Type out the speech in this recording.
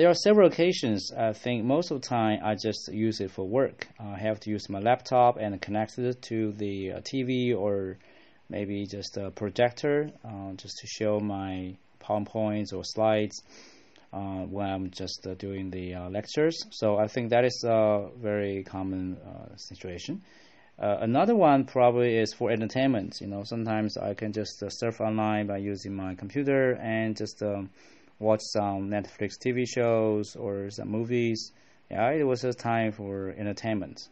there are several occasions. I think most of the time I just use it for work. I have to use my laptop and connect it to the uh, TV or maybe just a projector uh, just to show my PowerPoints or slides uh, when I'm just uh, doing the uh, lectures. So I think that is a very common uh, situation. Another one probably is for entertainment. You know, sometimes I can just surf online by using my computer and just um, watch some Netflix TV shows or some movies. Yeah, it was a time for entertainment.